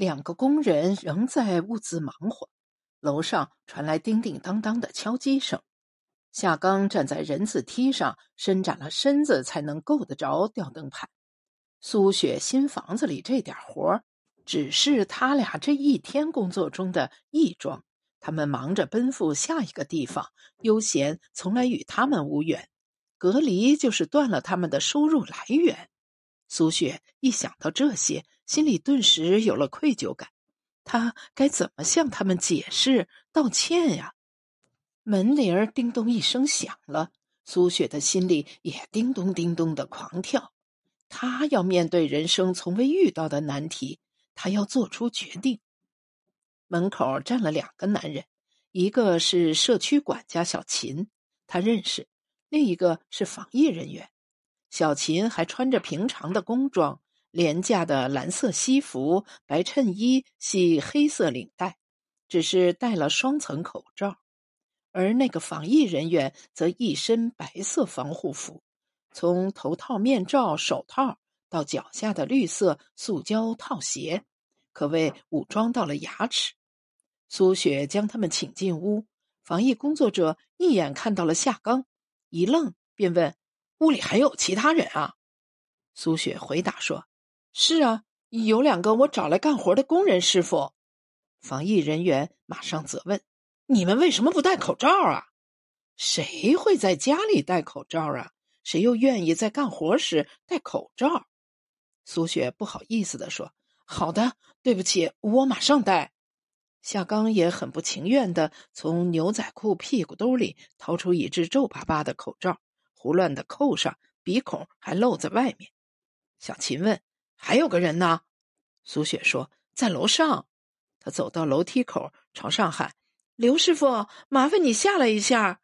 两个工人仍在兀自忙活，楼上传来叮叮当当的敲击声。夏刚站在人字梯上，伸展了身子才能够得着吊灯盘。苏雪新房子里这点活只是他俩这一天工作中的一桩。他们忙着奔赴下一个地方，悠闲从来与他们无缘，隔离就是断了他们的收入来源。苏雪一想到这些，心里顿时有了愧疚感。他该怎么向他们解释、道歉呀？门铃叮咚一声响了，苏雪的心里也叮咚叮咚的狂跳。他要面对人生从未遇到的难题，他要做出决定。门口站了两个男人，一个是社区管家小秦，他认识；另一个是防疫人员。小秦还穿着平常的工装，廉价的蓝色西服、白衬衣、系黑色领带，只是戴了双层口罩。而那个防疫人员则一身白色防护服，从头套、面罩、手套到脚下的绿色塑胶套鞋，可谓武装到了牙齿。苏雪将他们请进屋，防疫工作者一眼看到了夏刚，一愣，便问：“屋里还有其他人啊？”苏雪回答说：“是啊，有两个我找来干活的工人师傅。”防疫人员马上责问：“你们为什么不戴口罩啊？谁会在家里戴口罩啊？谁又愿意在干活时戴口罩？”苏雪不好意思的说：“好的，对不起，我马上戴。”夏刚也很不情愿的从牛仔裤屁股兜里掏出一只皱巴巴的口罩，胡乱的扣上，鼻孔还露在外面。小秦问：“还有个人呢？”苏雪说：“在楼上。”他走到楼梯口，朝上喊：“刘师傅，麻烦你下来一下。”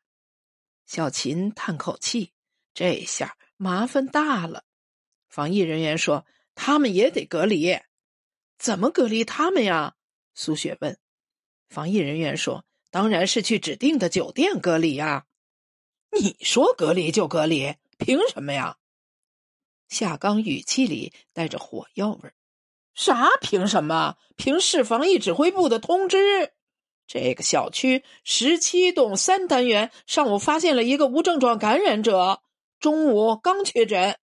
小秦叹口气：“这下麻烦大了。”防疫人员说：“他们也得隔离，怎么隔离他们呀？”苏雪问。防疫人员说：“当然是去指定的酒店隔离呀！你说隔离就隔离，凭什么呀？”夏刚语气里带着火药味儿啥凭什么？凭市防疫指挥部的通知。这个小区十七栋三单元上午发现了一个无症状感染者，中午刚确诊。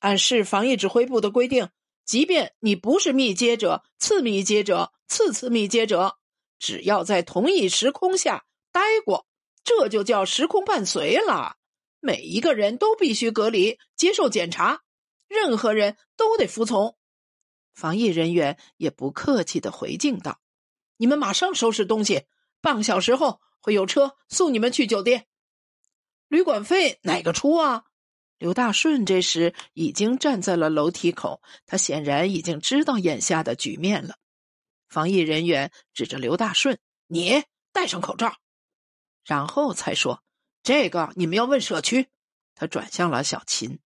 按市防疫指挥部的规定，即便你不是密接者、次密接者、次次密接者。只要在同一时空下待过，这就叫时空伴随了。每一个人都必须隔离，接受检查，任何人都得服从。防疫人员也不客气的回敬道：“你们马上收拾东西，半个小时后会有车送你们去酒店。旅馆费哪个出啊？”刘大顺这时已经站在了楼梯口，他显然已经知道眼下的局面了。防疫人员指着刘大顺：“你戴上口罩。”然后才说：“这个你们要问社区。”他转向了小秦，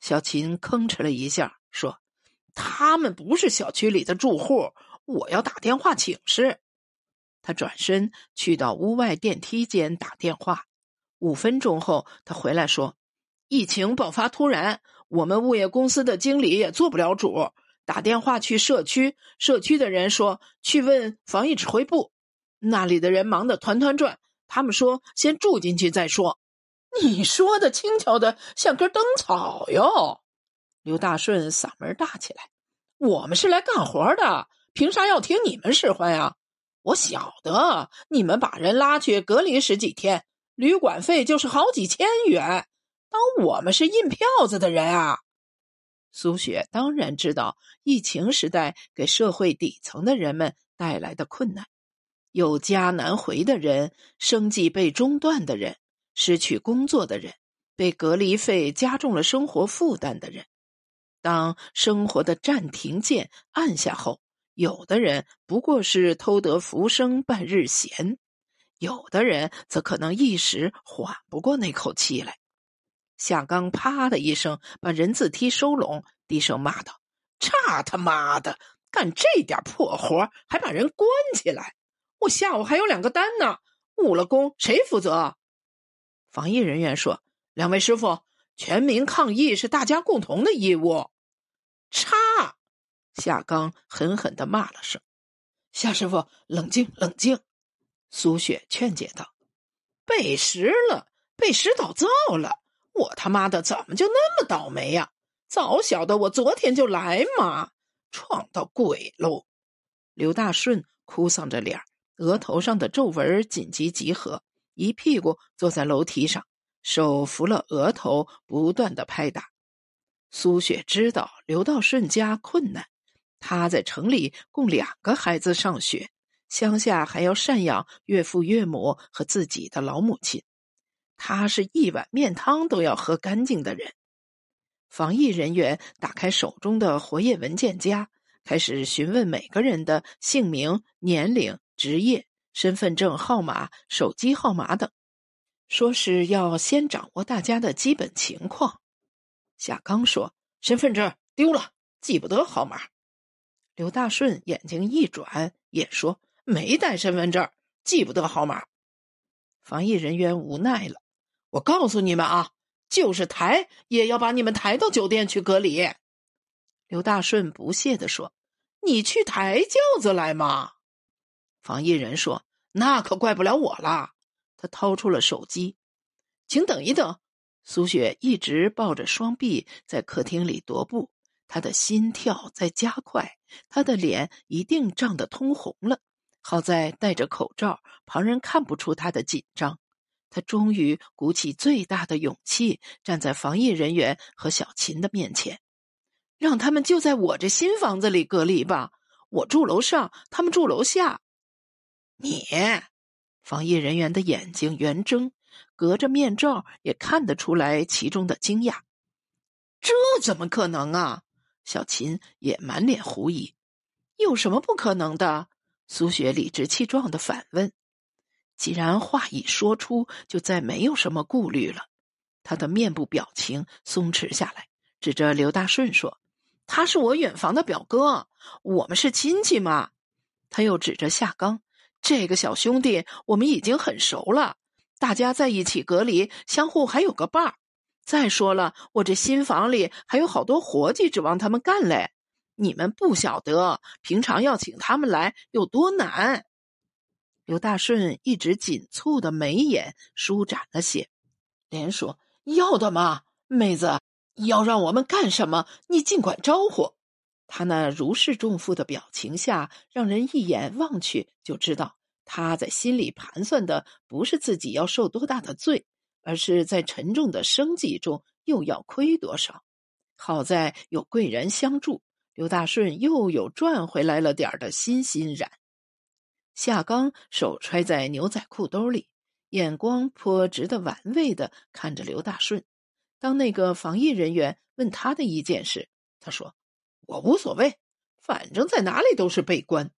小秦吭哧了一下，说：“他们不是小区里的住户，我要打电话请示。”他转身去到屋外电梯间打电话。五分钟后，他回来说：“疫情爆发突然，我们物业公司的经理也做不了主。”打电话去社区，社区的人说去问防疫指挥部，那里的人忙得团团转。他们说先住进去再说。你说的轻巧的像根灯草哟！刘大顺嗓门大起来：“我们是来干活的，凭啥要听你们使唤呀？我晓得你们把人拉去隔离十几天，旅馆费就是好几千元，当我们是印票子的人啊！”苏雪当然知道疫情时代给社会底层的人们带来的困难，有家难回的人，生计被中断的人，失去工作的人，被隔离费加重了生活负担的人。当生活的暂停键按下后，有的人不过是偷得浮生半日闲，有的人则可能一时缓不过那口气来。夏刚啪的一声把人字梯收拢，低声骂道：“差他妈的，干这点破活还把人关起来！我下午还有两个单呢，误了工谁负责？”防疫人员说：“两位师傅，全民抗疫是大家共同的义务。”差！夏刚狠狠的骂了声。夏师傅，冷静冷静。苏雪劝解道：“背时了，背时倒灶了。我他妈的怎么就那么倒霉呀？早晓得我昨天就来嘛，撞到鬼喽！”刘大顺哭丧着脸，额头上的皱纹紧急集合，一屁股坐在楼梯上，手扶了额头，不断的拍打。苏雪知道刘道顺家困难，他在城里供两个孩子上学。乡下还要赡养岳父岳母和自己的老母亲，他是一碗面汤都要喝干净的人。防疫人员打开手中的活页文件夹，开始询问每个人的姓名、年龄、职业、身份证号码、手机号码等，说是要先掌握大家的基本情况。夏刚说：“身份证丢了，记不得号码。”刘大顺眼睛一转，也说。没带身份证，记不得号码。防疫人员无奈了。我告诉你们啊，就是抬也要把你们抬到酒店去隔离。刘大顺不屑地说：“你去抬轿子来嘛。”防疫人说：“那可怪不了我啦。”他掏出了手机，请等一等。苏雪一直抱着双臂在客厅里踱步，她的心跳在加快，她的脸一定涨得通红了。好在戴着口罩，旁人看不出他的紧张。他终于鼓起最大的勇气，站在防疫人员和小琴的面前，让他们就在我这新房子里隔离吧。我住楼上，他们住楼下。你，防疫人员的眼睛圆睁，隔着面罩也看得出来其中的惊讶。这怎么可能啊？小琴也满脸狐疑。有什么不可能的？苏雪理直气壮的反问：“既然话已说出，就再没有什么顾虑了。”他的面部表情松弛下来，指着刘大顺说：“他是我远房的表哥，我们是亲戚嘛。”他又指着夏刚：“这个小兄弟，我们已经很熟了，大家在一起隔离，相互还有个伴儿。再说了，我这新房里还有好多活计，指望他们干嘞。”你们不晓得，平常要请他们来有多难。刘大顺一直紧蹙的眉眼舒展了些，连说：“要的嘛，妹子，要让我们干什么，你尽管招呼。”他那如释重负的表情下，让人一眼望去就知道，他在心里盘算的不是自己要受多大的罪，而是在沉重的生计中又要亏多少。好在有贵人相助。刘大顺又有赚回来了点的欣欣然。夏刚手揣在牛仔裤兜里，眼光颇值得玩味的看着刘大顺。当那个防疫人员问他的意见时，他说：“我无所谓，反正在哪里都是被关。”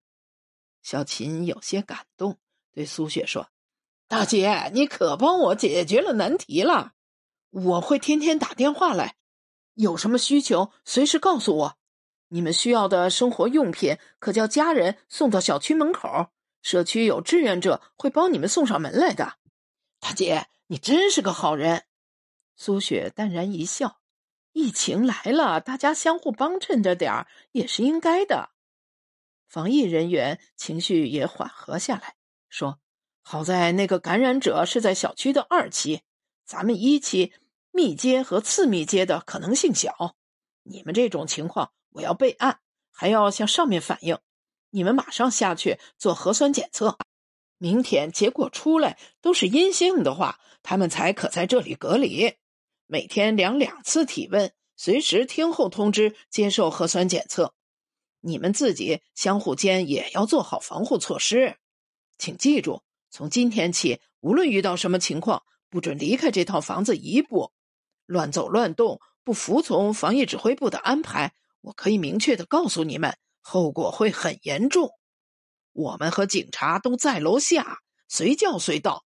小琴有些感动，对苏雪说：“大姐，你可帮我解决了难题了。我会天天打电话来，有什么需求随时告诉我。”你们需要的生活用品，可叫家人送到小区门口。社区有志愿者会帮你们送上门来的。大姐，你真是个好人。苏雪淡然一笑。疫情来了，大家相互帮衬着点儿也是应该的。防疫人员情绪也缓和下来，说：“好在那个感染者是在小区的二期，咱们一期密接和次密接的可能性小。你们这种情况。”我要备案，还要向上面反映。你们马上下去做核酸检测，明天结果出来都是阴性的话，他们才可在这里隔离。每天量两次体温，随时听候通知接受核酸检测。你们自己相互间也要做好防护措施。请记住，从今天起，无论遇到什么情况，不准离开这套房子一步，乱走乱动，不服从防疫指挥部的安排。我可以明确的告诉你们，后果会很严重。我们和警察都在楼下，随叫随到。